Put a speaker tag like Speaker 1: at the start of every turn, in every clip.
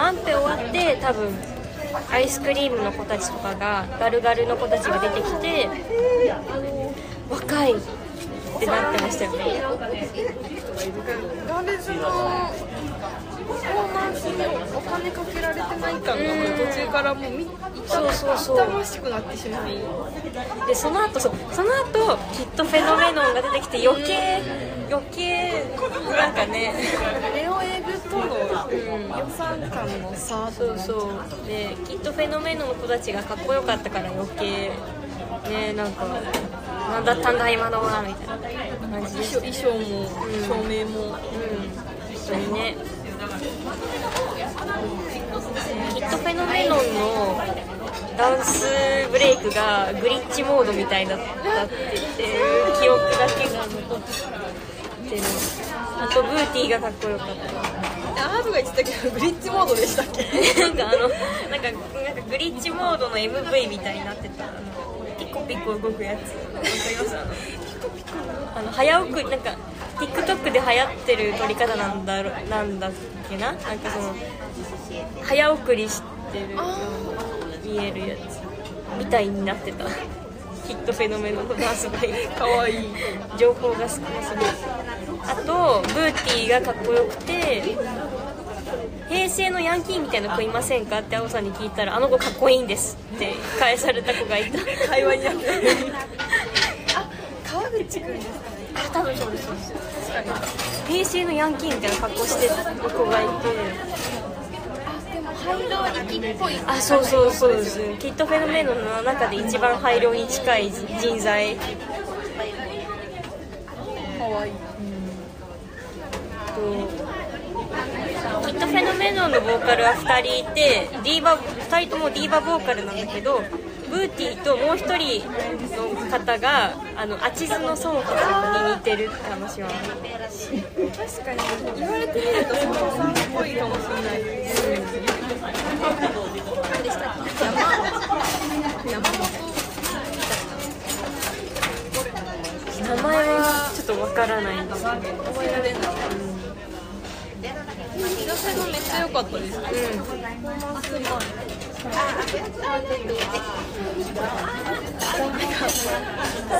Speaker 1: ランペ終わって多分アイスクリームの子たちとかがガルガルの子たちが出てきて若いってなってましたよね。
Speaker 2: ガールズのパフォーマンスにお金かけられてない感が途中からもうみ
Speaker 1: そうそうそう。
Speaker 2: 痛ましくなってしまい
Speaker 1: でその後そうその後きっとフェノメノンが出てきて余計余計なんかね
Speaker 2: レオ エグとの予算感の差
Speaker 1: そうそうできっとフェノメノンの子たちがかっこよかったから余計ねなん。かなん。だったん。だ今のはみたいな感じで
Speaker 2: 衣装衣装も照明も
Speaker 1: うん。本当にねきっとフェノメノンのダンスブレイクがグリッチモードみたいだったっていう記憶だけが残ってるあとブーティーがかっこよかった。
Speaker 2: あなたが言ってたけどグリッチモードでしたっけ？
Speaker 1: なんかあのなんかなんかグリッチモードの MV みたいになってた。あのピコピコ動くやつ。わかります？あのピコピコあの早送りなんか TikTok で流行ってる撮り方なんだろなんだっけな？なんかその早送りしてる見えるやつ。みたいになってたヒットフェノメノのダン
Speaker 2: かわいい
Speaker 1: 情報が少なすぎる。あとブーティーがかっこよくて平成のヤンキーみたいな子いませんかって青さんに聞いたらあの子かっこいいんですって返された子がいた。
Speaker 2: 会話になってあ川口くんですかね
Speaker 1: あ多分そうですそうです。
Speaker 2: 確かに。
Speaker 1: 平成のヤンキーみたいな格好してる子がいて
Speaker 2: でも灰色息っぽい。
Speaker 1: あそうそうそう。ですきっとフェノメノンの中で一番配慮に近い人材。
Speaker 2: かわいい。
Speaker 1: ときっとフェノメノンのボーカルは2人いてディーバ2人ともディーバボーカルなんだけどブーティーともう1人の方があのアチズのソンフさん。に似てるって話は
Speaker 2: 確かに言われてみるとそのさんっぽいかもしれない。でしたっけ山山本
Speaker 1: 名前はちょっとわからないんですけど。
Speaker 2: 覚えられない女性のめっちゃ良かったですね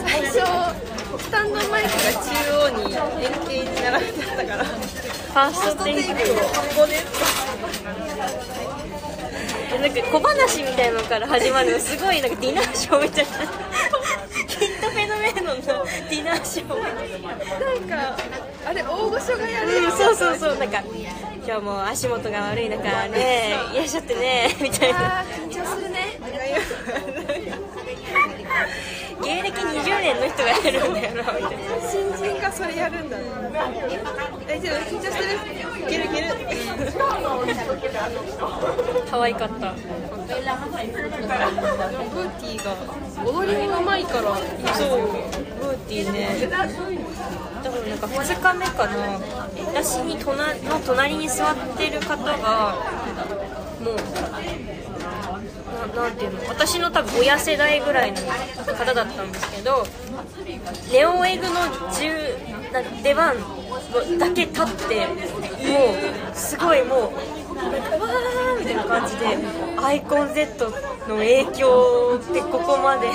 Speaker 2: 最初スタンドマイクが中央に円形に並べてあったから
Speaker 1: ファーストテイクを
Speaker 2: ここで
Speaker 1: なんか小話みたいのから始まるのすごいなんかディナーショーみたいなきっとフェノメーノンのディナーショー
Speaker 2: なんかあれ大御所がやる
Speaker 1: うんそうそうそうなんか今日も足元が悪い中ね。いらっしゃってねみたいな。
Speaker 2: 緊張するね。
Speaker 1: 芸歴20年の人がやるんだよなみたいな。
Speaker 2: 新人がそれやるんだね。大丈夫緊張してる？いけるいける。
Speaker 1: 可愛かった。
Speaker 2: ブーティーが踊りもうまいから
Speaker 1: そう。ブーティーね多分なんか2日目かな私に隣の隣に座ってる方がもうなていうの私の多分親世代ぐらいの方だったんですけどネオエグの10出番だけ立ってもうすごいもうわーみたいな感じでアイコン Z の影響ってここまで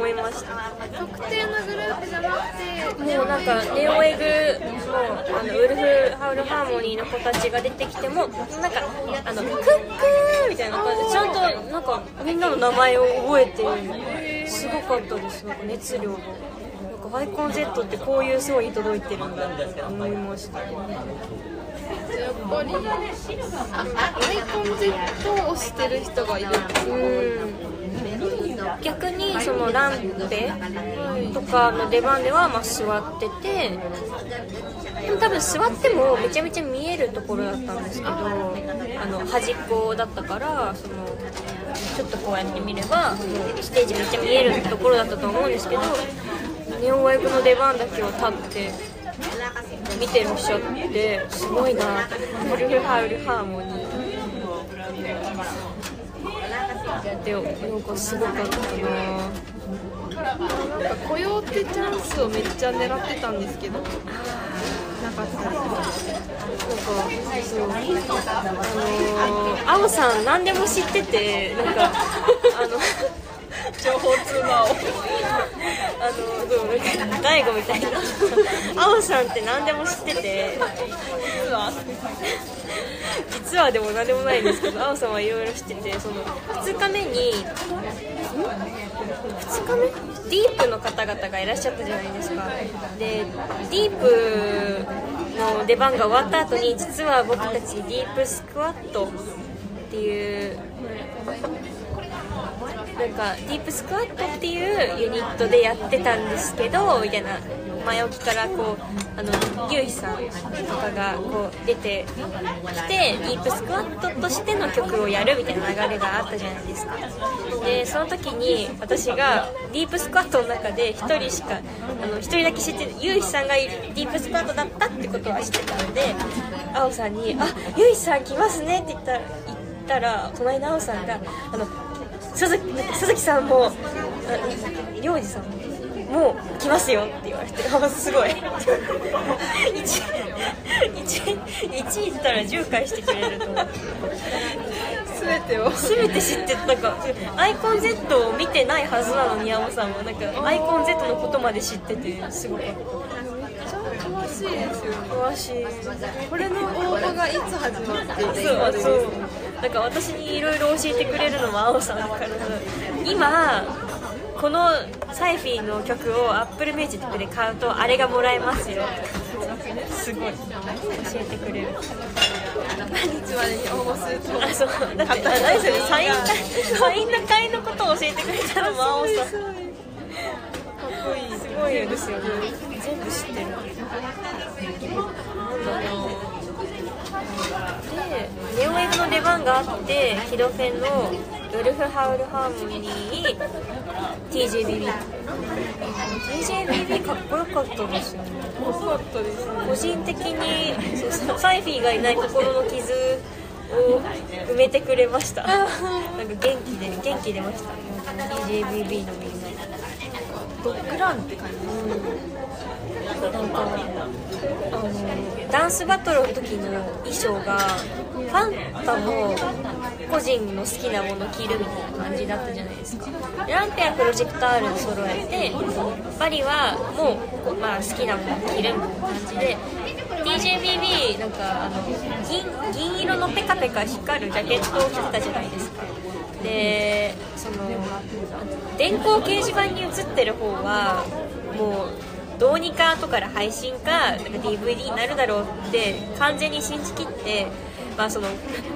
Speaker 1: 思いました。
Speaker 2: 特定のグループじゃなくて
Speaker 1: もうなんかネオエグのあのウルフハウルハーモニーの子たちが出てきてもなんかあのクックーみたいな感じでちゃんとなんかみんなの名前を覚えてすごかったです。なんか熱量が。なんかアイコン Z ってこういう層に届いてるんだって思いました
Speaker 2: やっぱりアイコン Z をしてる人がいる
Speaker 1: うん逆にそのランペとかの出番ではま座っててでも多分座ってもめちゃめちゃ見えるところだったんですけどあの端っこだったからそのちょっとこうやって見ればステージめっちゃ見えるところだったと思うんですけどネオワイクの出番だけを立って見てらっしゃってすごいな。ウルハウルハーモニー。でなんかすごかったな
Speaker 2: なんか雇用ってチャンスをめっちゃ狙ってたんですけどなかった
Speaker 1: なんかそうあの青さん何でも知っててなんかあの
Speaker 2: 情報通話を。
Speaker 1: あのそう？なんか大悟みたいな。青さんって何でも知ってて。
Speaker 2: 実は。
Speaker 1: 実はでも何でもないんですけど青さんはいろいろ知っててその2日目に2日目？ディープの方々がいらっしゃったじゃないですか。でディープの出番が終わった後に実は僕たちディープスクワットっていうなんかディープスクワットっていうユニットでやってたんですけどみたいな前置きからこうあのゆいさんとかがこう出てきてディープスクワットとしての曲をやるみたいな流れがあったじゃないですか。でその時に私がディープスクワットの中で1人しかあの1人だけ知ってるゆいさんがディープスクワットだったってことは知ってたので青さんに「あゆいさん来ますね」って言ったらたら隣の青さんが「あの鈴木鈴木さんもあ良二さんもう来ますよって言われてあすごい。1, 1, 位ったら10回してくれると思って
Speaker 2: 全てを。
Speaker 1: 全て知ってなんかアイコン Z を見てないはずなのに山さんはなんかアイコン Z のことまで知っててすごかった
Speaker 2: 詳しいですよ。ね
Speaker 1: 詳しい。
Speaker 2: これの応募がいつ始まっていて
Speaker 1: そうそうなんか私にいろいろ教えてくれるのも青さんだから今このサイフィーの曲を Apple Music で買うとあれがもらえますよ。すごい。教えてくれる。
Speaker 2: 何日までに応募すると
Speaker 1: あそう。だってあ何それサインサインの会のことを教えてくれたのも青さん。
Speaker 2: かっこいい。
Speaker 1: すごいですよね。全部知ってるでネオエグの出番があってヒドフェンのウルフハウルハーモニー TJBB TJBB かっこよかったですよね
Speaker 2: よかったですね。
Speaker 1: 個人的にそうサイフィーがいない心の傷を埋めてくれました。なんか元気で元気出ました。TJBB の。み
Speaker 2: ドッグランって感じ
Speaker 1: なんかあのダンスバトルの時の衣装がファンタも個人の好きなもの着るみたいな感じだったじゃないですか。でランペはプロジェクタール揃えてバリはもう、まあ、好きなもの着るみたいな感じで TJBB なんかあの銀銀色のペカペカ光るジャケットを着てたじゃないですかでその電光掲示板に映ってる方はもうどうにか後から配信かなんか DVD になるだろうって完全に信じきって、まあ、その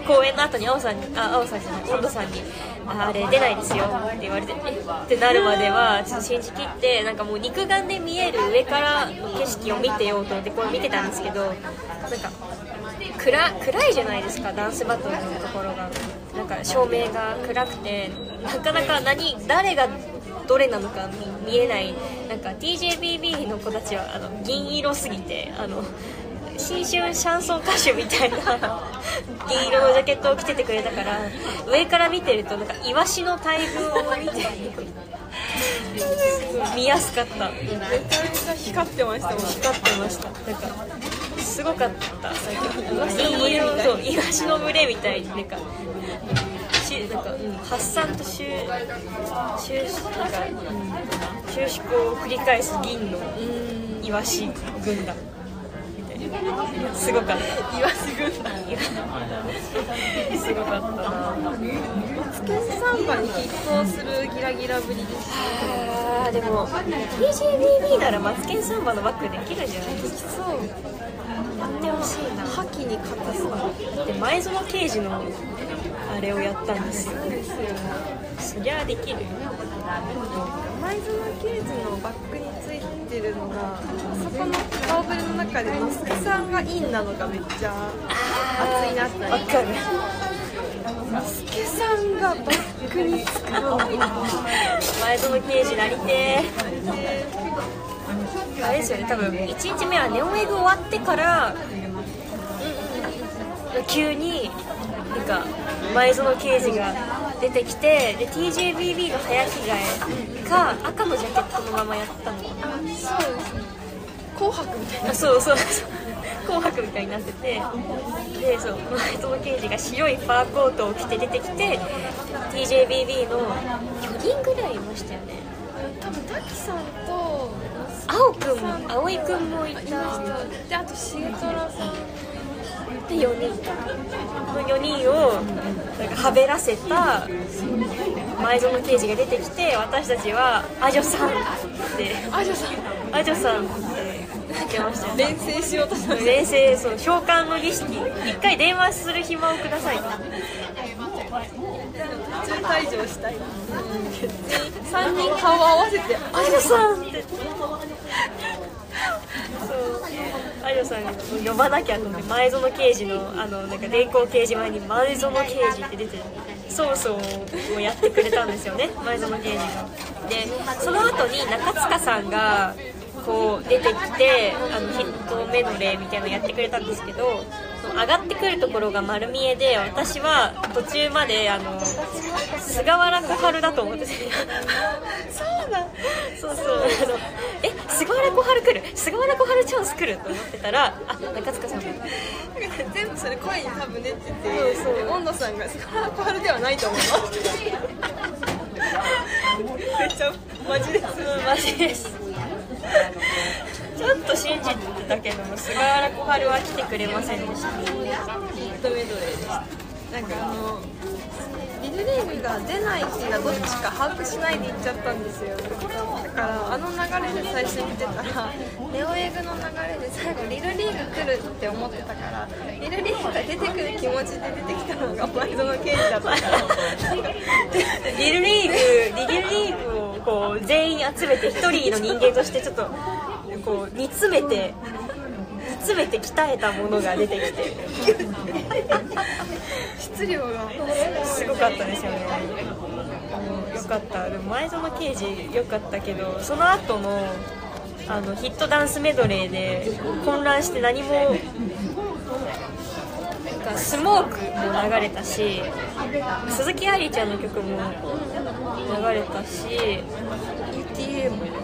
Speaker 1: 公演の後に青さんにあ青さんじゃない温度さんにあれ出ないですよって言われてってなるまではちょっと信じきってなんかもう肉眼で見える上からの景色を見てようと思ってこれ見てたんですけどなんか暗暗いじゃないですかダンスバトルのところが。なんか照明が暗くてなかなか何誰がどれなのか見見えない。なんか TJBB の子たちはあの銀色すぎてあの新春シャンソン歌手みたいな銀色のジャケットを着ててくれたから上から見てるとなんかイワシの大群を見て見やすかった。
Speaker 2: めちゃめちゃ光ってましたもん。
Speaker 1: 光ってましたなんかすごかった。銀色とイワシの群れみたいになんかしなんか、うん、発散と収収なんか、うん、収縮を繰り返す銀のイワシ軍団みたいなすごかった
Speaker 2: イワシ軍団
Speaker 1: すごかったな
Speaker 2: マツケンサンバに筆頭するギラギラぶりです
Speaker 1: あーでも TJBB ならマツケンサンバのバックできるじゃないですか
Speaker 2: そう
Speaker 1: やってほしいな
Speaker 2: 覇気に勝たそう
Speaker 1: で前園刑事のあれをやったんですよ。そりゃあできる。よ
Speaker 2: 前園刑事のバックについてるのがあそこの顔ぶれの中でのすけさんがインなのがめっちゃ熱いなって。
Speaker 1: わかる。
Speaker 2: すけさんがバックにつくの。
Speaker 1: 前園刑事なりて。ーあれですよね多分1日目はネオエグ終わってから急になんか前園刑事が出てきてで TJBB の早着替えか赤のジャケットのままやったのかな。
Speaker 2: そうですね。紅白みたいな。
Speaker 1: あそうそう。そう紅白みたいになってて。でそう前園刑事が白いファーコートを着て出てきて TJBB の4人ぐらいいましたよね。
Speaker 2: 多分滝さんと
Speaker 1: 青くんも葵くんもいた。
Speaker 2: であと重太郎さん
Speaker 1: で4人。の4人をなんかはべらせた前園刑事が出てきて私たちは「アジョさん」って。
Speaker 2: あじゃあさ「
Speaker 1: アジョさん」って言ってました
Speaker 2: 連成しようとした。
Speaker 1: 冷静そう召喚の儀式。一回電話する暇をください。
Speaker 2: 途中退場したい3人顔合わせて「
Speaker 1: アジョさん」ってそう。アジョさん呼ばなきゃと思って前園刑事のあのなんか電光掲示板に「前園刑事」って出てそうそうをやってくれたんですよね。前園刑事が。でその後に中塚さんがこう出てきてあのヒットメドレーみたいなのやってくれたんですけど上がってくるところが丸見えで私は途中まであの菅原小春だと思ってて。そうだそうそう。あのえ菅原小春来る？菅原小春チャンス来ると思ってたらあ中塚さんも。
Speaker 2: 全部それ声に多分出てて
Speaker 1: そうそう。
Speaker 2: で温度さんが「スカラコハルではないと思います」めっちゃマジです。
Speaker 1: マジです信じてたけども菅原小春は来てくれませんでした
Speaker 2: ヒットメドレーでしたなんかあのリルリーグが出ない日がどっちか把握しないで行っちゃったんですよ。だからあの流れで最初に見てたらネオエグの流れで最後リルリーグ来るって思ってたからリルリーグが出てくる気持ちで出てきたのが前園刑事だったから
Speaker 1: リルリーグリルリーグをこう全員集めて一人の人間としてちょっとこう煮詰めて煮詰めて鍛えたものが出てきて。
Speaker 2: 質量が
Speaker 1: すごかったですよね。よかった。でも前園刑事よかったけどその後のあのヒットダンスメドレーで混乱して何もなんかスモークも流れたし鈴木愛理ちゃんの曲も流れたし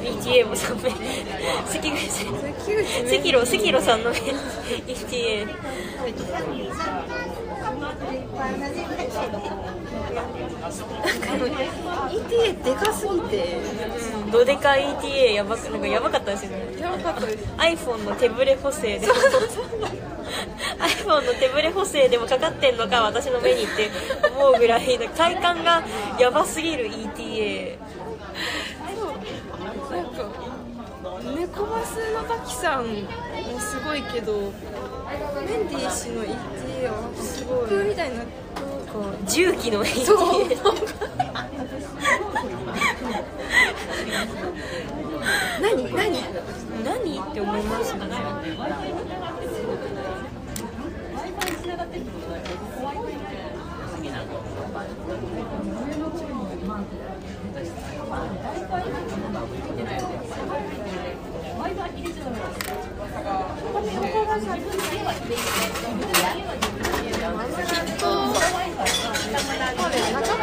Speaker 2: ETA も
Speaker 1: 3名関口
Speaker 2: 関
Speaker 1: 路関路さんの ETA
Speaker 2: ETA でかすぎて
Speaker 1: うんドデカ ETA やばくなんかやばかったですよね。
Speaker 2: やばかったです
Speaker 1: iPhone の手ブレ補正で iPhone の手ブレ補正でもかかってんのか私の目にって思うぐらい快感がやばすぎる ETA
Speaker 2: そうなんか猫バスの滝さんもすごいけどメンディー氏の ETA はすごい。みたいな
Speaker 1: こう重機の ETA
Speaker 2: そう。何何
Speaker 1: 何って思いますね
Speaker 2: 中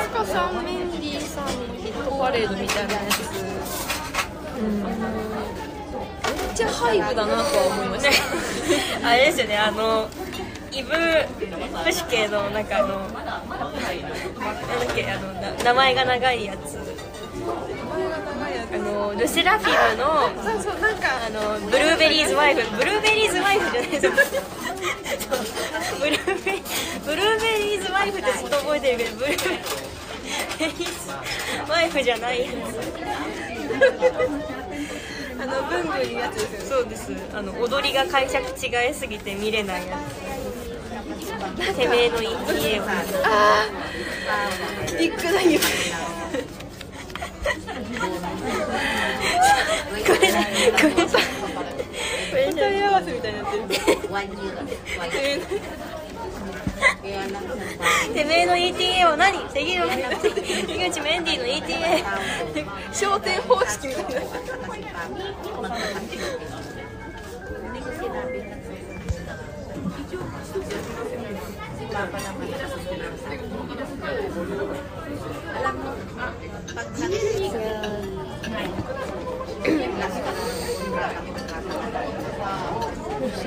Speaker 2: 塚さんメンディーさんのヒットパレードみたいなやつ。めっちゃハイブだなとは思いました。
Speaker 1: あれですよねあのイブ・プシケのなんかあのなんだっけあの名前が長いやつ。あのルセラフィムの
Speaker 2: そうそうなんか
Speaker 1: あのブルーベリーズワイフブルーベリーズワイフじゃないです。よそうブルーベブルーベリーズワイフってずっと覚えてるけどブルーベリーズワイフじゃないや
Speaker 2: あのブンブンいうやつですよ。ね
Speaker 1: つそうです。あの踊りが解釈違いすぎて見れないやつ。てめえの ETA を
Speaker 2: あービッグな夢
Speaker 1: これねこれさこれ
Speaker 2: 答え合わせみたいになってる
Speaker 1: てめえの ETA は何関口メンディーの ETA
Speaker 2: 焦点方式みたいな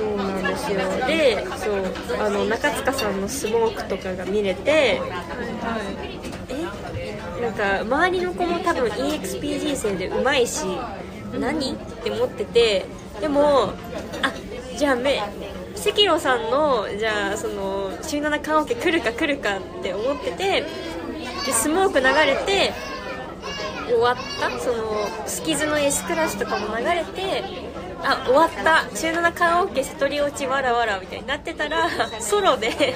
Speaker 1: そうなんですよ。でそうあの中塚さんのスモークとかが見れてえ？なんか周りの子も多分 EXP 人生でうまいし何？って思っててでもあじゃあめ赤炉さんのじゃあその週7棺桶来るか来るかって思っててでスモーク流れて終わった？そのスキズの S クラスとかも流れてあ終わった。週7缶オケー。瀬戸り落ちわらわらみたいになってたらソロで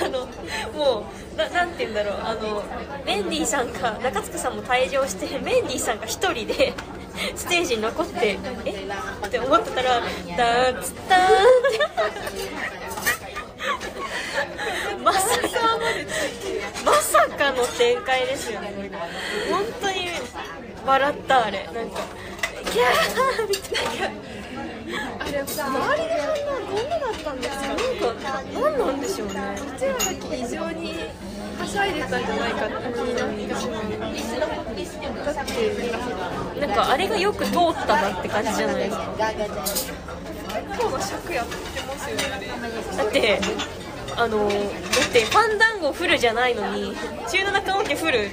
Speaker 1: あのもうななんて言うんだろう。あのメンディーさんか中塚さんも退場してメンディーさんが1人で ステージに残ってえ？って思ってたら「ダーツターン」って。まさかまさかの展開ですよね。本当に笑ったあれ。なんかキャーみたいな
Speaker 2: あれ周りの反応どんなだったんですかなんか
Speaker 1: 何なんでしょうね
Speaker 2: うちらだけ異常にはしゃいでたんじゃないかって気になってしまうだって
Speaker 1: なんかあれがよく通ったなって感じじゃないですか
Speaker 2: 結構な尺やってますよね
Speaker 1: だってあのだってファンダンゴフルじゃないのに中七缶オケフル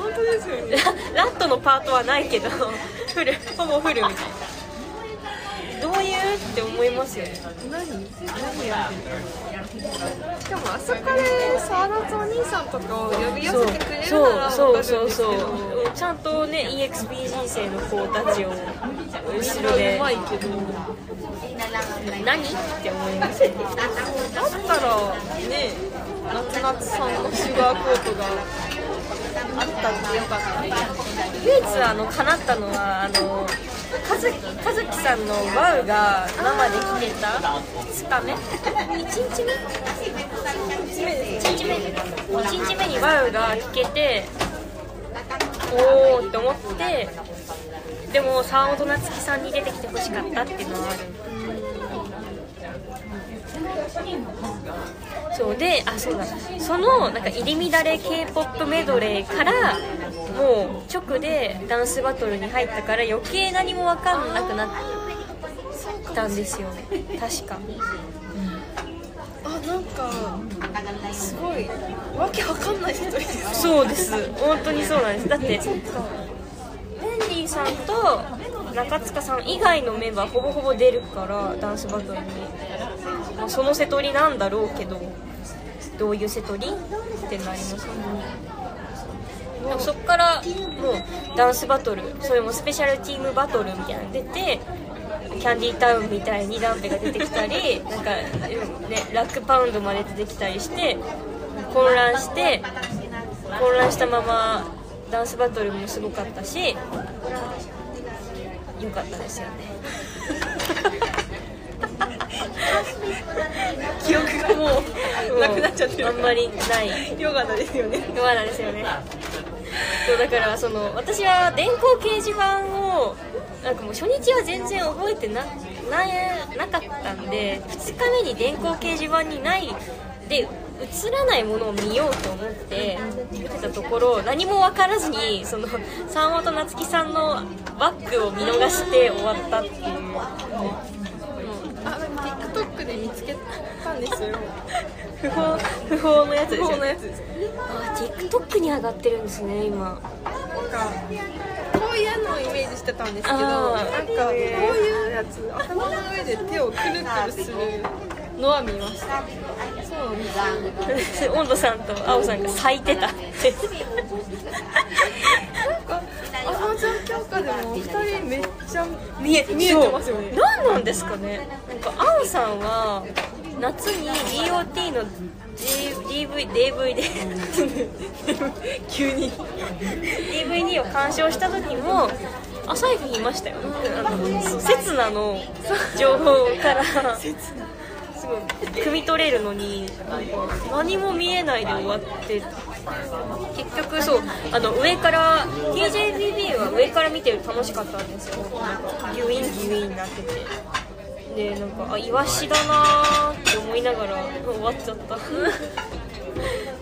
Speaker 2: 本当ですよね。
Speaker 1: ララットのパートはないけどフルほぼフルみたいな。どういうって思いますよね。
Speaker 2: 何？何やってる？しかもあそこで沢田とお兄さんとかを呼び寄せてくれるなら
Speaker 1: そうそうそうそう。ちゃんとね EXP 人生の子たちを後ろ
Speaker 2: う
Speaker 1: で。
Speaker 2: まいけど
Speaker 1: 何？って思いますよね。
Speaker 2: だったらね夏夏さんのシュガーコートがあったってよ。かった
Speaker 1: 唯一あの叶ったのはあの和樹和樹さんのワウが生で来てた2日目？1日目？1日目1日目にワウが聞けておおって思ってでも沢本夏樹さんに出てきてほしかったっていうのはある。そうであそうだ。そのなんか入り乱れ k p o p メドレーからもう直でダンスバトルに入ったから余計何も分かんなくなった。んですよ確か。
Speaker 2: あなんかすごいわけわかんない人いる
Speaker 1: そうです。本当にそうなんです。だってメンディーさんと中塚さん以外のメンバーほぼほぼ出るからダンスバトルに、まあ、その瀬戸りなんだろうけどどういう瀬戸りってなりますよねでもそっからもうダンスバトルそれもスペシャルチームバトルみたいなの出てキャンディータウンみたいにダンペが出てきたりなんか、ね、ラックパウンドまで出てきたりして混乱して混乱したままダンスバトルもすごかったし良かったですよね。
Speaker 2: 記憶がもうなくなっちゃってる。
Speaker 1: あんまりない。
Speaker 2: よかったですよね。
Speaker 1: まだですよね。そうだからその私は電光掲示板をなんかもう初日は全然覚えてなななかったんで2日目に電光掲示板にないで映らないものを見ようと思って見てたところ何も分からずにその沢本夏樹さんのバッグを見逃して終わったっていう。
Speaker 2: あ TikTok で見つけたんですよ。
Speaker 1: 不法不法のやつです
Speaker 2: こ
Speaker 1: よね。あ TikTok に上がってるんですね今。
Speaker 2: なんかこういうのをイメージしてたんですけどなんかこういうやつ頭の上で手をくるくるするのは見ました。そう
Speaker 1: 温度さんと青さんが咲いてた。って
Speaker 2: なんかあの状況下でもお二人めっちゃ
Speaker 1: 見え
Speaker 2: 見えてますよね。
Speaker 1: 何なんですかね。なんか青さんは夏に DOT の DV DV で
Speaker 2: 急に。
Speaker 1: DVD を鑑賞した時も朝日にいましたよ。あの刹那の情報からすごい。汲み取れるのに何も見えないで終わって結局そうあの上から TJBB は上から見てる楽しかったんですよ。なんかギュインギュインになってて。でなんかあイワシだなーって思いながら終わっちゃった。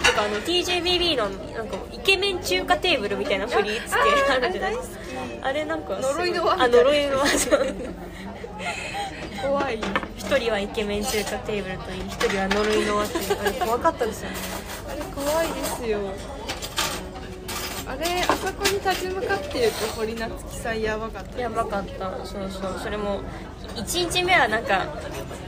Speaker 1: とかあの TJBB のなんかイケメン中華テーブルみたいな振り付けあるじゃないですかあれなんか
Speaker 2: 呪いの輪
Speaker 1: あ呪いの
Speaker 2: 怖い。
Speaker 1: 一人はイケメン中華テーブルといい。一人は呪いの輪っていう。あれ怖かったですよね。
Speaker 2: あれ怖いですよ。あれあそこに立ち向かってると堀夏樹さんやばかった
Speaker 1: やばかった。そうそう。それも1日目はなんか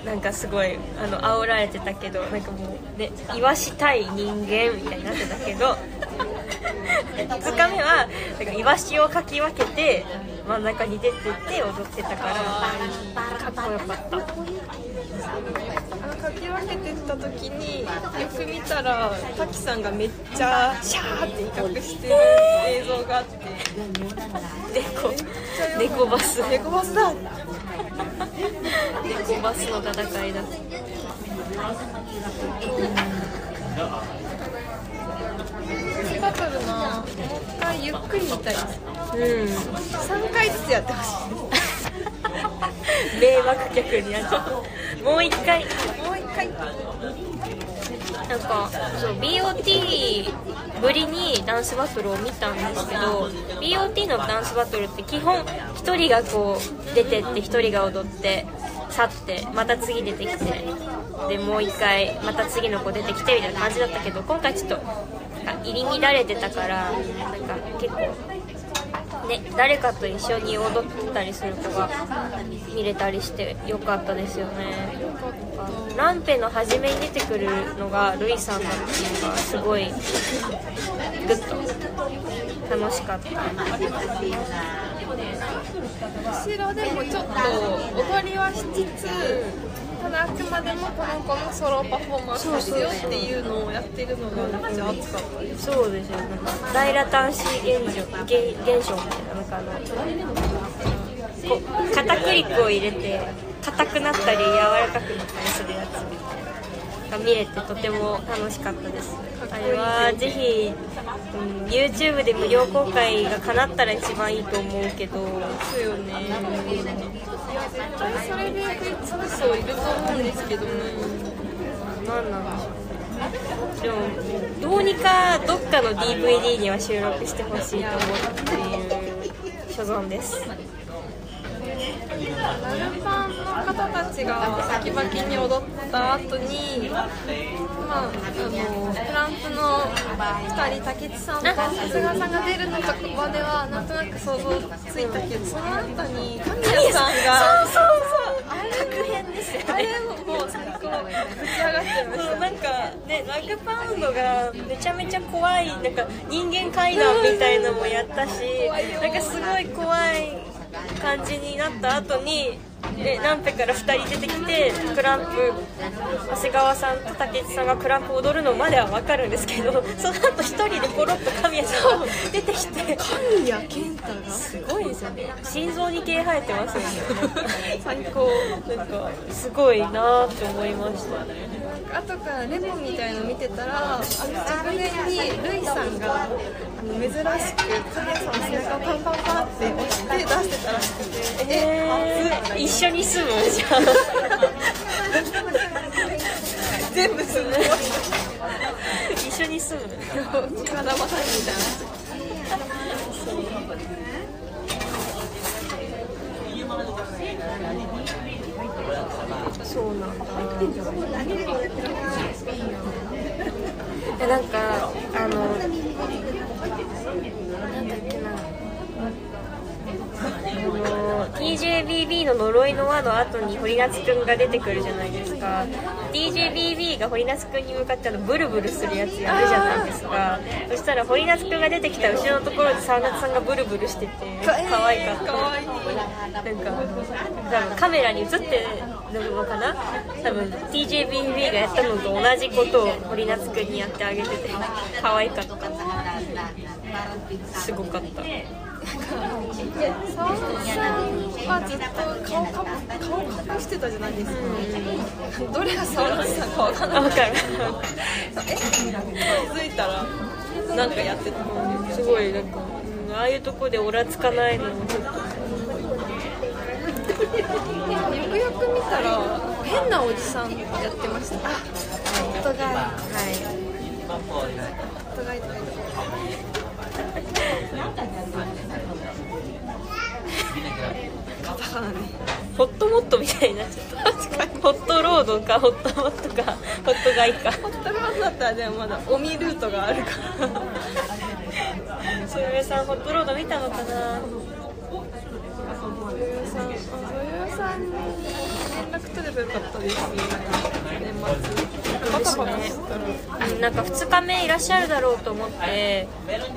Speaker 1: なんかすごいあの煽られてたけどなんかもうね言わしたい人間みたいになってたけど2日目はなんかイワシをかき分けて真ん中に出てって踊ってたからかっこよかった。
Speaker 2: あのかき分けてった時によく見たら滝さんがめっちゃシャーって威嚇してる映像があって。
Speaker 1: 猫。猫バス。
Speaker 2: 猫バスだ。
Speaker 1: 猫バスの戦いだ
Speaker 2: バトルなもう一回ゆっくり見たい。です
Speaker 1: うん。
Speaker 2: 3回ずつやってほし
Speaker 1: 迷惑客になっちゃうもう一回。
Speaker 2: いもう一回
Speaker 1: なんかそう BOT ぶりにダンスバトルを見たんですけど BOT のダンスバトルって基本1人がこう出てって1人が踊って去ってまた次出てきてでもう一回また次の子出てきてみたいな感じだったけど今回ちょっと入り乱れてたからなんか結構ね、誰かと一緒に踊ったりする子が見れたりしてよかったですよね。ランペの初めに出てくるのがルイさんだっていうのがすごいグッと楽しかった。
Speaker 2: 後ろでもちょっと踊りはしつつただあくまでもこの子のソロパフォーマンスですよっていうのをやってるのがめっちゃ熱かったです
Speaker 1: そうですよなんか大ラタンシー現象現象みたいななんかあのこう片栗粉を入れて硬くなったり柔らかくなったりするやつ。みたいなが見れてとても楽しかったです。あれはぜひ、うん、YouTube で無料公開が叶ったら一番いいと思うけど。
Speaker 2: ですよね。いや絶対それで食いつく人いると思うんですけどね。
Speaker 1: 何なんでしょう。ねでもどうにかどっかの DVD には収録してほしいと思っている所存です
Speaker 2: パンの方たちがバキバキに踊った後にまああのフランスの2人竹内さんと長谷川さんが出るのとかまではなんとなく想像ついたけどその後に神谷さんが
Speaker 1: そうそうそう
Speaker 2: あれ
Speaker 1: 確変ですよね
Speaker 2: あれももう最高ぶち上がってまし
Speaker 1: そうなんかねラグパウンドがめちゃめちゃ怖いなんか人間階段みたいのもやったしなんかすごい怖い感じになった後にでナンペから2人出てきてクランプ長谷川さんと竹内さんがクランプ踊るのまでは分かるんですけど その後1人でポロッと神谷さんが出てきて
Speaker 2: た神谷健太が
Speaker 1: すごいですよね。心臓に毛生えてますよね。
Speaker 2: 最高。
Speaker 1: なんかすごいなって思いました
Speaker 2: 後からレモンみたいの見てたらあの直前にルイさんがあの珍しく神谷さんの背中をパンパンパンって押して出してたらしくて
Speaker 1: えー、一緒に住む？じゃん
Speaker 2: 全部すごい
Speaker 1: 一緒に住む？
Speaker 2: 体まさにみたいな
Speaker 1: そうなんだ。えなんかあのなんだっけなあの TJBB の呪いの輪の後に堀夏くんが出てくるじゃないですか。TJBB が堀夏くんに向かってあのブルブルするやつやるじゃないですか。そしたら堀夏くんが出てきた後ろのところで沢夏さんがブルブルしてて可愛かった。
Speaker 2: かわいい。
Speaker 1: なんか多分カメラに映ってるのかな多分 TJBB がやったのと同じことを堀夏くんにやってあげてて可愛かった。すごかった
Speaker 2: 沢村さんはずっと顔か。顔隠してたじゃないですか、どれが沢村さんか。わか。んない
Speaker 1: あ分か。る
Speaker 2: え気づいたらなんか。やってた
Speaker 1: すごいなんか、うんああいうとこでオラつか。ないのもちょっと
Speaker 2: よくよく見たら変なおじさんやってましたあ夫が
Speaker 1: はい
Speaker 2: 夫がいとか。いとか。カタカナね。
Speaker 1: ホットモットみたいになっちゃった。ホットロードかホットモットかホットガイか。
Speaker 2: ホットロードだったらでもまだオミルートがあるから。
Speaker 1: そよよさんホットロード見たのかな？
Speaker 2: 女優さんあ女優さんに連絡取ればよかったです。年末バタバタしたら
Speaker 1: うんなんか2日目いらっしゃるだろうと思って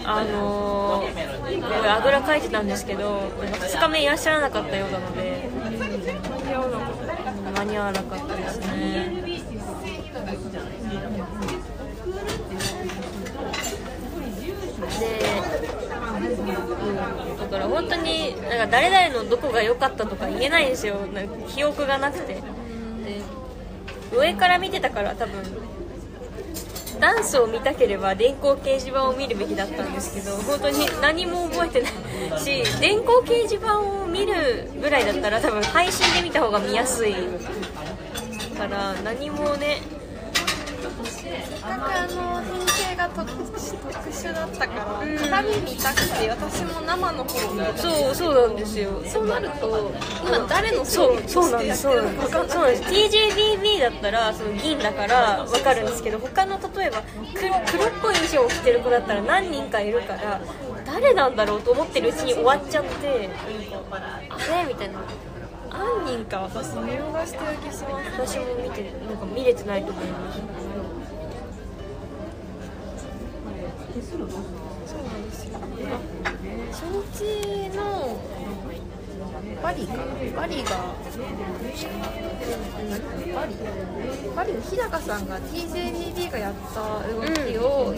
Speaker 1: あのー、あぐらかいてたんですけど2日目いらっしゃらなかったようなので
Speaker 2: 間に合わなかった
Speaker 1: ですね。で、だから本当になんか誰々のどこが良かったとか言えないんですよ。記憶がなくて。上から見てたから多分ダンスを見たければ電光掲示板を見るべきだったんですけど本当に何も覚えてない。し電光掲示板を見るぐらいだったら多分配信で見た方が見やすいから何もね
Speaker 2: なんかあの編成が特特殊だったから、
Speaker 1: うん
Speaker 2: 鏡見たくて私も生の方を見た
Speaker 1: そうそうなんですよ。
Speaker 2: そうなると今誰の
Speaker 1: そう
Speaker 2: ソ
Speaker 1: そうなんです。そうなんです。TJBB だったらその銀だから分かるんですけど他の例えば黒黒っぽい衣装を着てる子だったら何人かいるから誰なんだろうと思ってるうちに終わっちゃってあれ？みたいな。
Speaker 2: 何人か私見逃してる気します
Speaker 1: 私も見てな。んか見れ？てな。いと思います
Speaker 2: そうなんですよ。初日のバリかバリがバリバリの日高さんが TJBB がやった動きを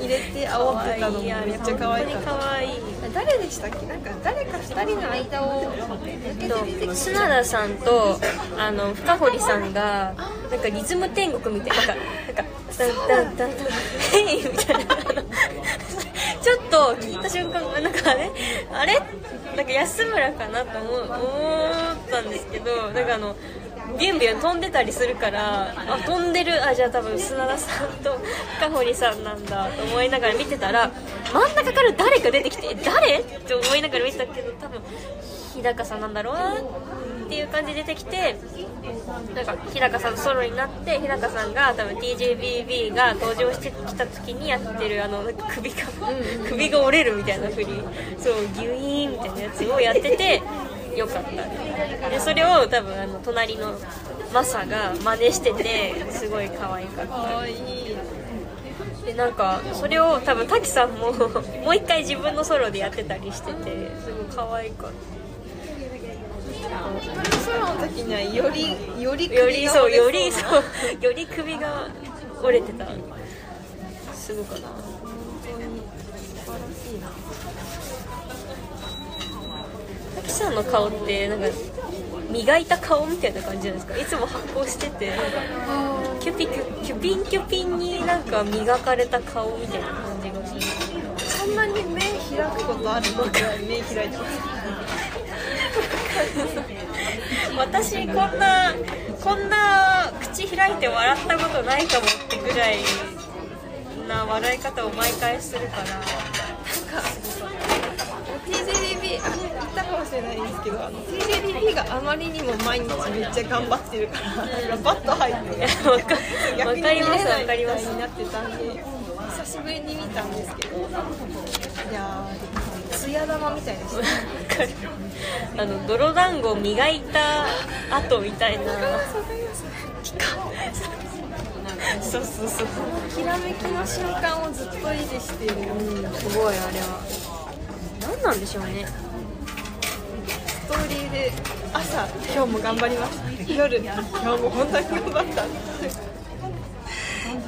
Speaker 2: 入れて煽ってたのもめっちゃ可愛かった
Speaker 1: 可愛い
Speaker 2: 誰でしたっけなんか誰か2人の間を抜けてて
Speaker 1: 砂田さんとあの深堀さんがなんかリズム天国みたいななんかヘイみたいな。ちょっと聞いた瞬間なんかあれ？あれ？なんか安村かなと思思ったんですけどなんかあのビュンビュン飛んでたりするからあ飛んでる。あじゃあ多分砂田さんと深堀さんなんだと思いながら見てたら真ん中から誰か出てきて誰？って思いながら見てたけど多分日高さんなんだろうな。っていう感じで出てきてなんか日高さんとソロになって日高さんが多分 TJBB が登場してきた時にやってるあの首が首が折れるみたいな振り。そうギュイーンみたいなやつをやっててよかった。でそれを多分あの隣のマサが真似しててすごい可愛かった。でなんかそれを多分滝さんも もう一回自分のソロでやってたりしててすごい可愛かった
Speaker 2: ソロの時にはよりより
Speaker 1: よりそうより
Speaker 2: そ
Speaker 1: うより首が折れてた。すごかった
Speaker 2: 本当に素晴らしいな
Speaker 1: 滝さんの顔ってなんか磨いた顔みたいな感じじゃないですか？いつも発光してて。キュピキュキュピンキュピンになんか磨かれた顔みたいな感じがする。
Speaker 2: そんなに目開くことあるの？くらい目開いてます。
Speaker 1: 私こんなこんな口開いて笑ったことないかもってぐらいな笑い方を毎回するから。
Speaker 2: TJBB あ言ったかもしれないんですけどあの TJBB があまりにも毎日めっちゃ頑張ってるからなんかバッと入って
Speaker 1: いやわかります
Speaker 2: 見れない
Speaker 1: わかります。
Speaker 2: みたいになってたんで久しぶりに見たんですけどいやー艶玉みたいでした
Speaker 1: あの泥団子磨いた後みたいな。そうそうそう。
Speaker 2: きらめきの瞬間をずっと維持している。
Speaker 1: うんすごいあれは。何なんでしょうね。
Speaker 2: ストーリーで朝今日も頑張ります夜。今日も本当に頑張った。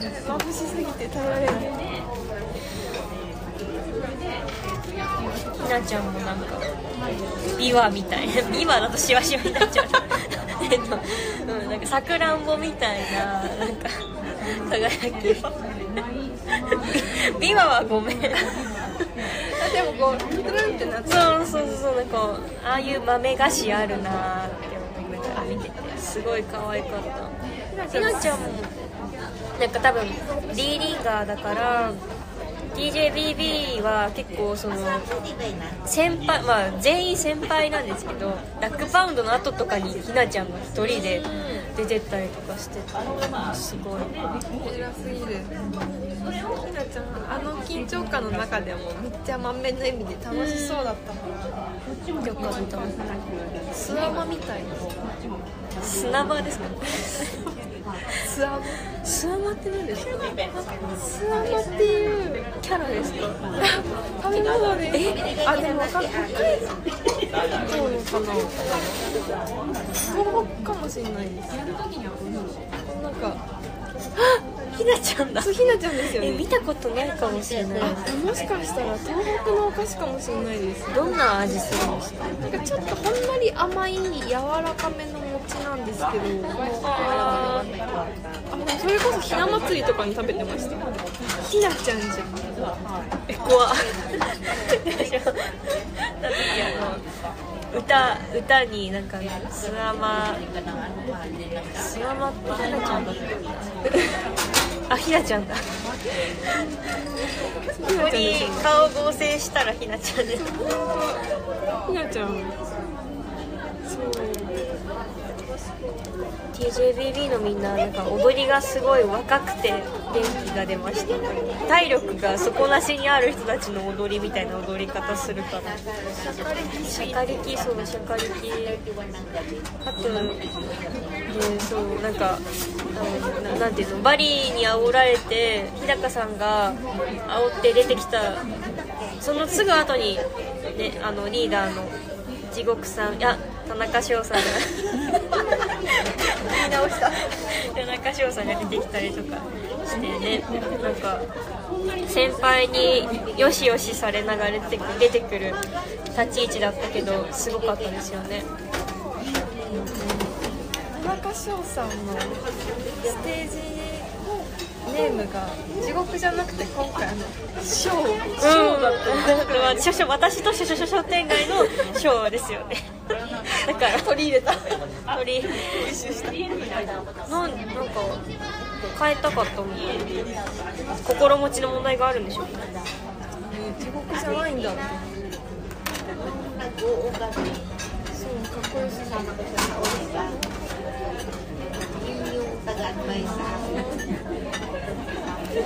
Speaker 2: 眩しすぎて耐えられない
Speaker 1: ひなちゃんもなんか。ビワみたい。なビワだとシワシワになっちゃう。えっと、うん、なんかさくらんぼみたいななんか輝き。ビワはごめん。
Speaker 2: あでもこうトゥルンってなって
Speaker 1: そうそうそうそうなんかああいう豆菓子あるなーって思いながら見ててすごい可愛かった。ひなちゃんもなんか多分 D リーガーだから TJBB は結構その先輩まあ全員先輩なんですけどラックパウンドの後とかにひなちゃんが一人で出てったりとかしててすごい。
Speaker 2: 偉すぎるひなちゃんあの緊張感の中でもめっちゃ満面の笑みで楽しそうだったもん。
Speaker 1: よかった。
Speaker 2: スワマみたい
Speaker 1: 砂場ですか
Speaker 2: スワマ
Speaker 1: スワマって何ですか？
Speaker 2: スワマっていう
Speaker 1: キャラですか？
Speaker 2: 食べ物で。え？あでも北海道のかな。東北かもしれないです。なんか。
Speaker 1: ひなちゃんだ。
Speaker 2: そうひなちゃんですよね。
Speaker 1: え見たことないかもしれない。
Speaker 2: あもしかしたら東北のお菓子かもしれないです。
Speaker 1: どんな味するんですか？
Speaker 2: なんかちょっとほんのり甘い柔らかめの餅なんですけどああそれこそひな祭りとかに食べてましたひなちゃんじゃん
Speaker 1: え怖っ歌歌になんかスワマスワマってひなちゃんだったあひなちゃんだここに顔合成したらひなちゃんです
Speaker 2: ひなちゃん
Speaker 1: TJBB のみんななんか踊りがすごい若くて元気が出ました体力が底なしにある人たちの踊りみたいな踊り方するからシャカリキそうシャカリキあとでそうなんかあのなんていうのバリーに煽られて日高さんが煽って出てきたそのすぐ後にねあのリーダーの地獄さんいや田中翔さんが。直した田中翔さんが出てきたりとかしてね。なんか先輩によしよしされながら出て出てくる立ち位置だったけどすごかったですよね。
Speaker 2: 田中翔さんのステージネームが地獄じゃなくて今回あのショー。ショーだった
Speaker 1: うん。少々私と少々商店街のショーですよね。だから
Speaker 2: 取り入れた。
Speaker 1: 取りなんなんか変えたかったもん心持ちの問題があるんでしょうね
Speaker 2: 地獄じゃないんだ。そうかっこよす葵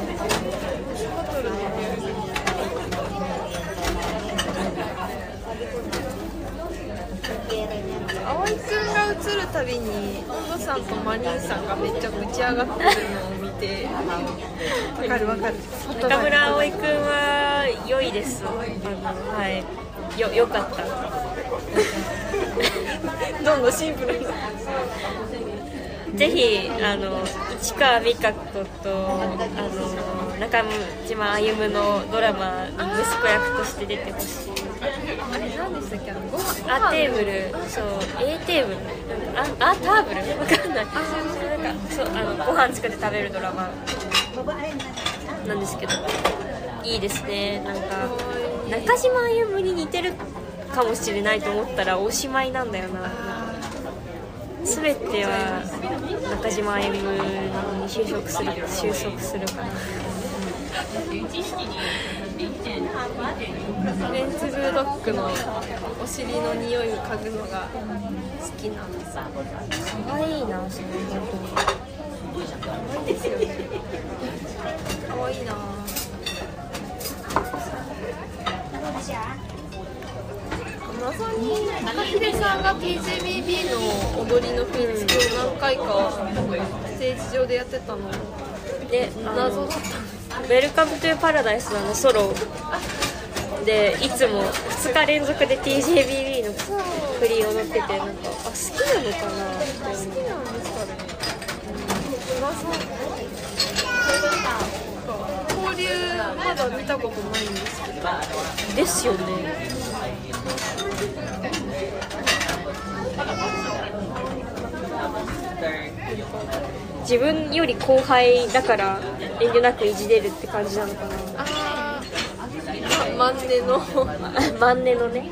Speaker 2: くんが映るたびに温度さんとマリンさんがめっちゃぶち上がってるのを見てわかるわかる。
Speaker 1: 中村葵くんは良いですはい。よ良かった。
Speaker 2: どんどんシンプルに
Speaker 1: ぜひあの市川美香子とあの中島歩のドラマに息子役として出てほしい
Speaker 2: あれ何でしたっけあの
Speaker 1: アテーブルそう A テーブルああターブルわかんないなんかそうあのご飯作って食べるドラマなんですけどいいですねなんか中島歩に似てるかもしれないと思ったらおしまいなんだよな。全ては中島歩に就職する収束するから
Speaker 2: レンツブルドッグのお尻の匂いを嗅ぐのが好きなんです
Speaker 1: 可愛いなそれ本
Speaker 2: 可愛いですよね。可愛いな謎に高秀さんが TJBB の踊りの振り付けを何回かステージ上でやってたの。
Speaker 1: で
Speaker 2: 謎だった
Speaker 1: ウェルカムトゥパラダイスのソロでいつも2日連続で TJBB の振り踊っててなんかあ好きなのかな
Speaker 2: 好きなんですか。ね謎交流まだ見たことないんですけど。
Speaker 1: ですよね自分より後輩だから遠慮なくいじれるって感じなのかな。
Speaker 2: ああマンネの。
Speaker 1: マンネのね。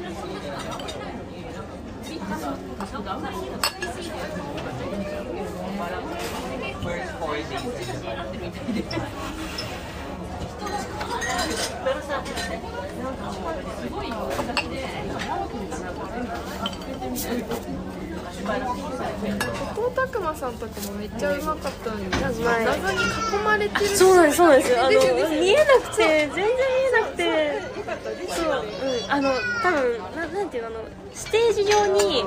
Speaker 2: すごい形で。後藤拓まさんとかもめっちゃうまかったのに、謎に囲まれてる。
Speaker 1: そうなんですそうなんです。あの見えなくて全然見えなくて。そううんあの多分ななんていうのあのステージ上にいっ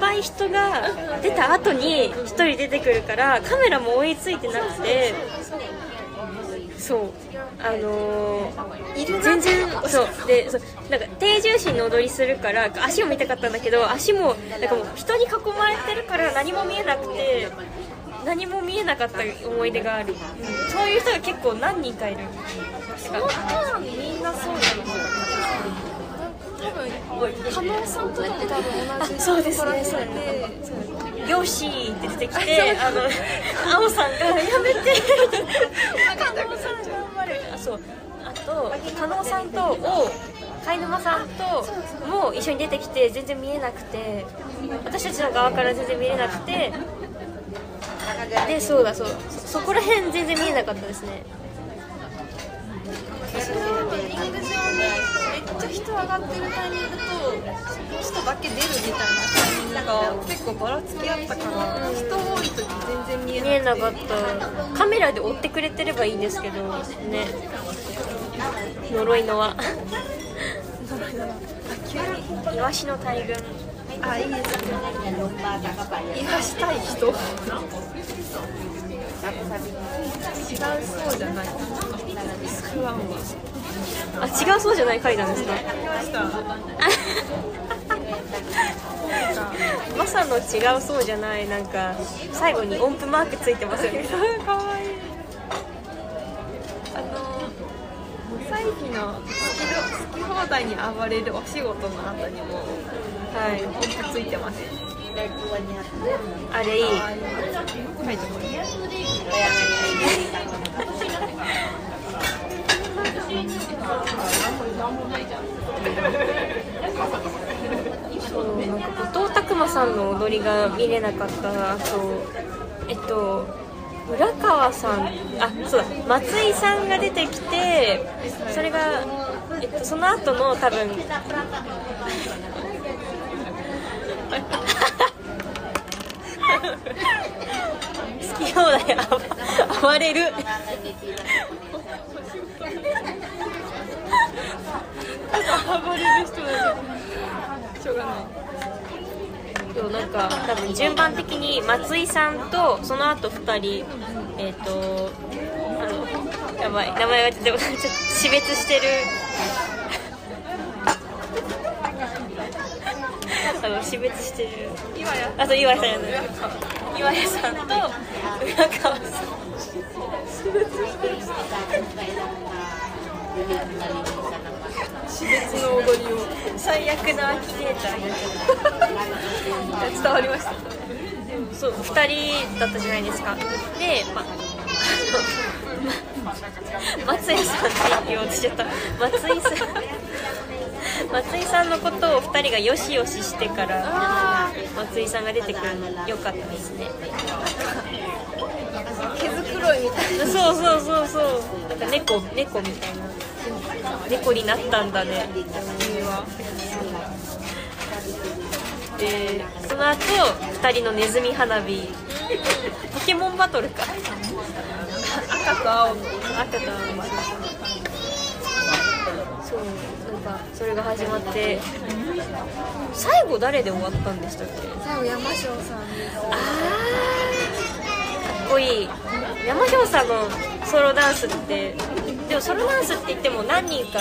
Speaker 1: ぱい人が 出た後に一人出てくるからカメラも追いついてなくて。そう。あのー全然 そう。でそう。なんか低重心の踊りするから足を見たかったんだけど足もなんかもう人に囲まれてるから何も見えなくて何も見えなかった思い出がある、うん。そういう人が結構何人かいる。確か
Speaker 2: 多分みんなそうだ多分加納さんとかも多分同じ
Speaker 1: あそうですね。
Speaker 2: ところにいて
Speaker 1: ヨッシーって出てきて、あの、青さんがやめて、加納さん頑張る。あ、そう。あと、加納さんと、を、貝沼さんとも一緒に出てきて全然見えなくて私たちの側から全然見えなくてでそうだそうそそこら辺全然見えなかったですね
Speaker 2: リング上にめっちゃ人上がってるタイミングと人だけ出るみたいな。タイミングが結構ばらつきあったから人多い時全然見え
Speaker 1: 見
Speaker 2: な
Speaker 1: かった。カメラで追ってくれてればいいんですけどね呪いの輪。
Speaker 2: 急に
Speaker 1: イワシの大群。
Speaker 2: あいいですね言わしたい人。違うそうじゃない
Speaker 1: あ違うそうじゃない回なんですか？マサの違うそうじゃないなんか最後に音符マークついてますよね。
Speaker 2: かわいいあの最近の好き好き放題に暴れるお仕事の後にも
Speaker 1: はい。
Speaker 2: 音符ついてます
Speaker 1: あれいい。
Speaker 2: 書いてもいい
Speaker 1: そうなんか後藤拓磨さんの踊りが見れなかったあとえっと浦川さんあそうだ松井さんが出てきてそれが、えっと、その後の多分 好き放題暴暴れる。
Speaker 2: 暴れる人だしょうがない
Speaker 1: そうなんか多分順番的に松井さんとその後2人えっ、とあのやばい名前がちょっとちょっと死別してる。あの死別してる。
Speaker 2: 今や
Speaker 1: あと岩井さんやね岩井さんと浦川さん。
Speaker 2: 死 別の踊りを
Speaker 1: 最悪のアキテーター
Speaker 2: 伝わりました
Speaker 1: そう2人だったじゃないですか。で、ま、松井さんって言おうとしちゃった。松井さん。松井さんのことを2人がよしよししてから松井さんが出てくるの良かったですね。
Speaker 2: 毛づくろいみたいな。
Speaker 1: そうそうそうそう。なんか猫猫みたいな猫になったんだね。君はでその後2人のネズミ花火。ポケモンバトルか。
Speaker 2: 赤と青の。
Speaker 1: 赤と青の。そうなんかそれが始まって。最後誰で終わったんでしたっけ？
Speaker 2: 最後山椒さん
Speaker 1: あーかっこいい。山椒さんのソロダンスってでもソロダンスって言っても何人か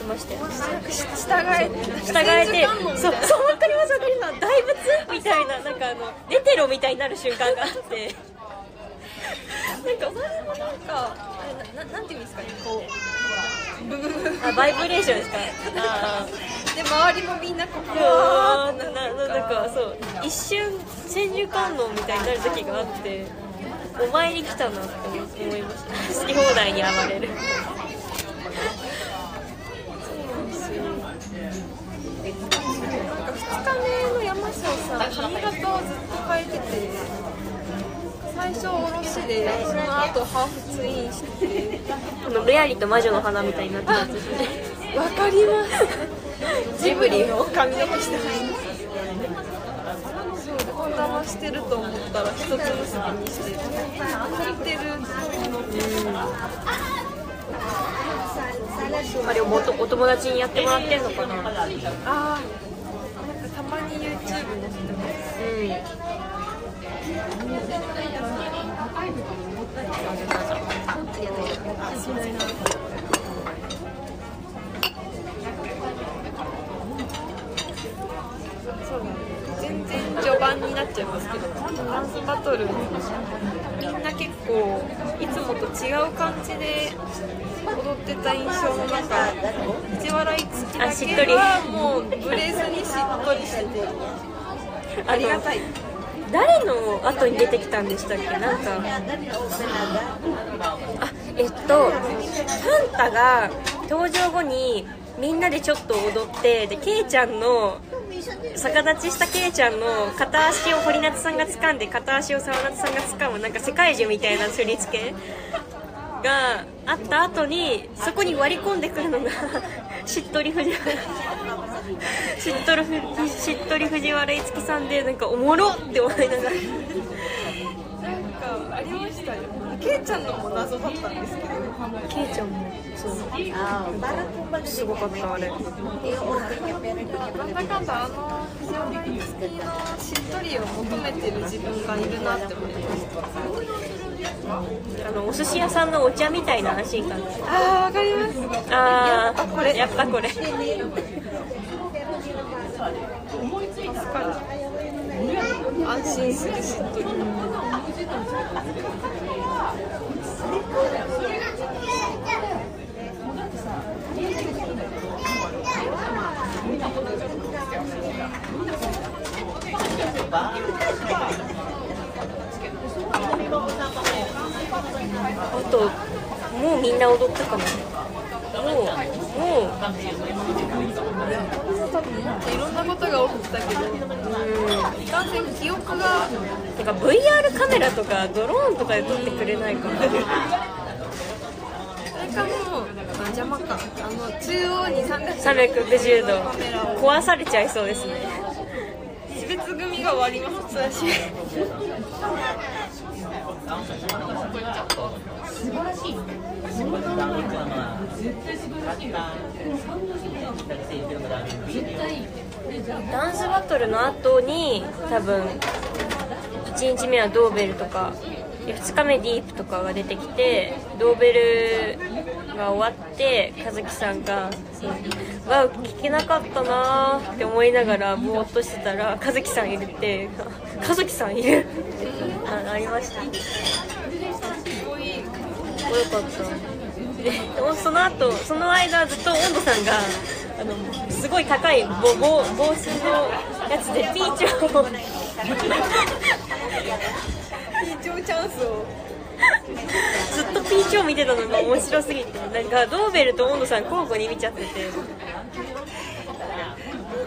Speaker 1: いましたよね。
Speaker 2: 従えて
Speaker 1: 従えてそうそうわかりますわかります大仏みたいななんかあの出てろみたいになる瞬間があって。なんか
Speaker 2: それもなんかなななんていうんですかねこうブブブブ
Speaker 1: あバイブレーションですかあ
Speaker 2: で周りもみんなこう
Speaker 1: あ
Speaker 2: わーって
Speaker 1: ななななんかそう一瞬千手観音みたいになる時があってお前に来たなって思いました。好き放題に暴れる。
Speaker 2: 2日目の山椒さん髪型をずっと変えてて最初おろしでその後ハーフツインしてて。
Speaker 1: あのレアリと魔女の花みたいになってるやつですね
Speaker 2: わかります。ジブリを髪の毛してないそうこ玉してると思ったら一つ結びにして凝ってる。
Speaker 1: あれもお友達にやってもらってんのかなうん
Speaker 2: あなんかたまに YouTube 載せてますそう全然序盤になっちゃいますけどダンスバトルみんな結構いつもと違う感じで踊ってた印象の中藤原いつきだけはもうブレずにしっとりしててありがたい。
Speaker 1: 誰の後に出てきたんでしたっけ？なんか。あえっとファンタが登場後にみんなでちょっと踊ってでケイちゃんの逆立ちしたケイちゃんの片足を堀夏さんが掴んで片足を沢夏さんが掴むなんか世界中みたいな振り付けがあった後にそこに割り込んでくるのが しっとり藤原しっとりふしっとり藤原いつきさんでなんかおもろって思いながら。
Speaker 2: なんかありましたよ。ケイちゃんのも謎だったんですけど。
Speaker 1: ケイちゃんもそうすごかったあれ
Speaker 2: なんだかんだあの藤原いつきのしっとりを求めてる自分がいるなって思いました
Speaker 1: あのお寿司屋さんのお茶みたいな安心感
Speaker 2: あーわかります
Speaker 1: ああこれやっぱこれ
Speaker 2: 助かる安心するしっとり
Speaker 1: あともうんな踊ったかなもうもう
Speaker 2: いろんなことが起きたけどいかんせん記憶が
Speaker 1: てか VR カメラとかドローンとかで撮ってくれないかな
Speaker 2: それかもうあ邪魔かあの中央に
Speaker 1: 360度壊されちゃいそうですね
Speaker 2: 死別組が終わりますそうだしい
Speaker 1: ダンスバトルの後に多分1日目はドーベルとか2日目ディープとかが出てきてドーベルが終わって和樹さんが「わう聞けなかったな」って思いながらぼーっとしてたら和樹さんいるって「和樹さんいる」ってあありました。
Speaker 2: すごい
Speaker 1: よかった。でその後その間ずっと温度さんがあのすごい高い帽帽帽子のやつでピーチを
Speaker 2: 非常チャンスを
Speaker 1: ずっとピーチを見てたのが面白すぎてなんかドーベルと温度さん交互に見ちゃってて。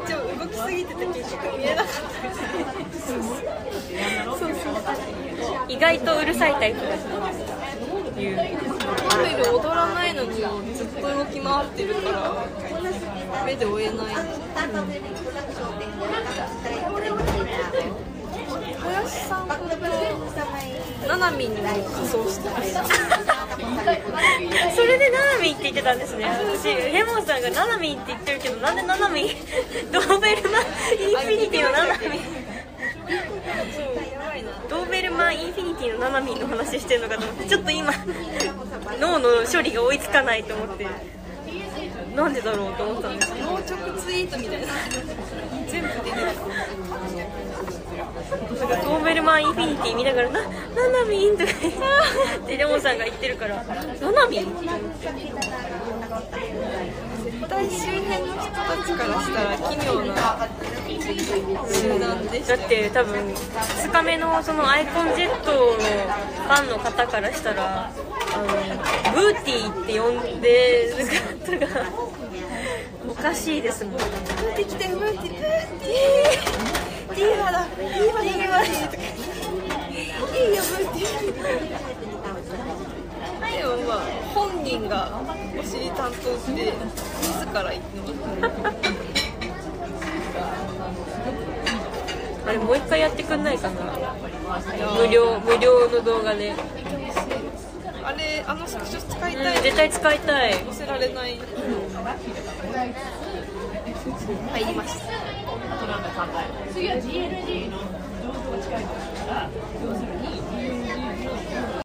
Speaker 2: 一応動きすぎてて結局見えなかった。
Speaker 1: そうそう意外とうるさいタイプだっていう
Speaker 2: ドーベル踊らないのにずっと動き回ってるから目で追えない林さんとななみんの仮装してました。
Speaker 1: それでナナミンって言ってたんですね。私レモンさんがナナミンって言ってるけどなんでナナミン？ドーベルマン？インフィニティのナナミン。ドーベルマンインフィニティのナナミンの話してるのかと思ってちょっと今脳の処理が追いつかないと思って。なんでだろうと思ったんですけど。
Speaker 2: 脳直ツイートみたいな。全部出てる
Speaker 1: なんかドーベルマンインフィニティ見ながらなナナミンとか言ってレモンさんが言ってるからナナミン
Speaker 2: 絶対周辺の人たちからしたら奇妙な集団でした
Speaker 1: だって多分2日目のそのアイコン Z のファンの方からしたらあのブーティーって呼んでる方がおかしいですもん
Speaker 2: ブーティ来てブーティーブーティディーバだディーバディーバとかいいよブーティでもまあ本人がお尻担当して自ら言ってます
Speaker 1: あれもう一回やってくんないかな。無料無料の動画で、
Speaker 2: あれあのスクショ使いたい、
Speaker 1: うん、絶対使いたい。
Speaker 2: 載せられない、入りましたあとなんか考え次は GLG の情報が近いとするからどする